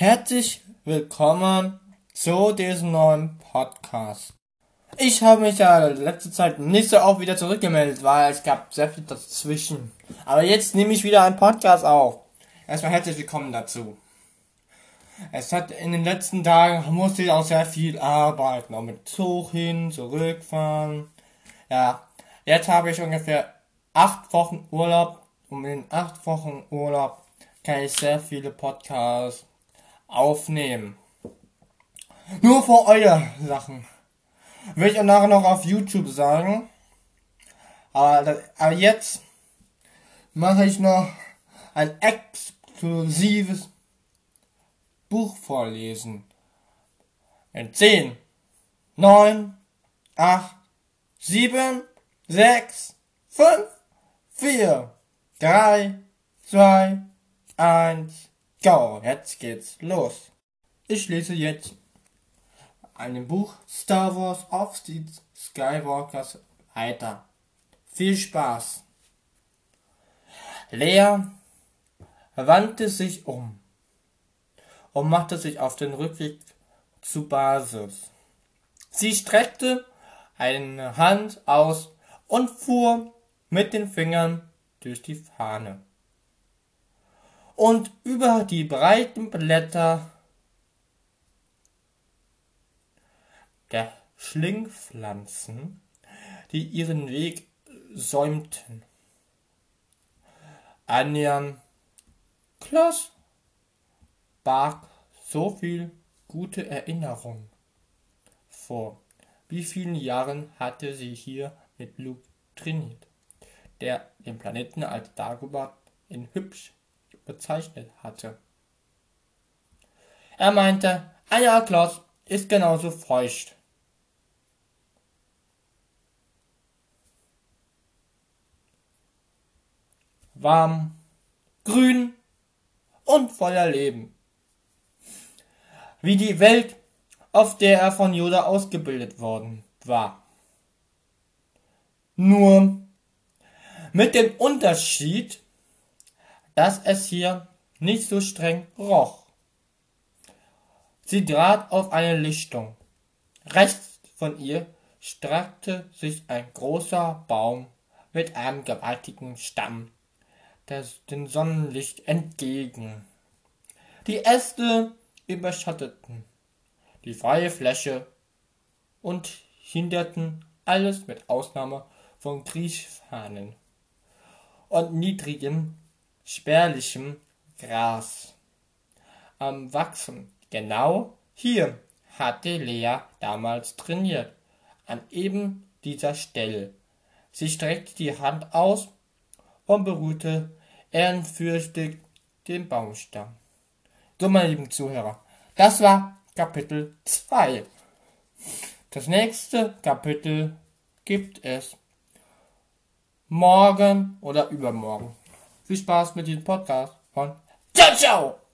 Herzlich willkommen zu diesem neuen Podcast. Ich habe mich ja letzte Zeit nicht so oft wieder zurückgemeldet, weil es gab sehr viel dazwischen. Aber jetzt nehme ich wieder einen Podcast auf. Erstmal herzlich willkommen dazu. Es hat in den letzten Tagen musste ich auch sehr viel arbeiten, auch mit Zug hin, zurückfahren. Ja, jetzt habe ich ungefähr acht Wochen Urlaub und in acht Wochen Urlaub kann ich sehr viele Podcasts aufnehmen. Nur für eure Sachen. Will ich auch nachher noch auf YouTube sagen. Aber, aber jetzt mache ich noch ein exklusives Buch vorlesen. In 10, 9, 8, 7, 6, 5, 4, 3, 2, 1, Go, jetzt geht's los. Ich lese jetzt ein Buch Star Wars of the Skywalkers weiter. Viel Spaß. Lea wandte sich um und machte sich auf den Rückweg zu Basis. Sie streckte eine Hand aus und fuhr mit den Fingern durch die Fahne und über die breiten Blätter der Schlingpflanzen, die ihren Weg säumten. Annähern Kloss barg so viel gute Erinnerung vor. Wie vielen Jahren hatte sie hier mit Luke trainiert, der den Planeten als Dagobah in hübsch bezeichnet hatte. Er meinte, ein Jagdglas ist genauso feucht. Warm, grün und voller Leben. Wie die Welt, auf der er von Yoda ausgebildet worden war. Nur mit dem Unterschied, dass es hier nicht so streng roch. Sie trat auf eine Lichtung. Rechts von ihr streckte sich ein großer Baum mit einem gewaltigen Stamm des, dem Sonnenlicht entgegen. Die Äste überschatteten die freie Fläche und hinderten alles mit Ausnahme von Kriechfahnen und niedrigem spärlichem Gras am Wachsen. Genau hier hatte Lea damals trainiert, an eben dieser Stelle. Sie streckte die Hand aus und berührte ehrenfürchtig den Baumstamm. So, meine lieben Zuhörer, das war Kapitel 2. Das nächste Kapitel gibt es morgen oder übermorgen. Viel Spaß mit diesem Podcast und ciao, ciao!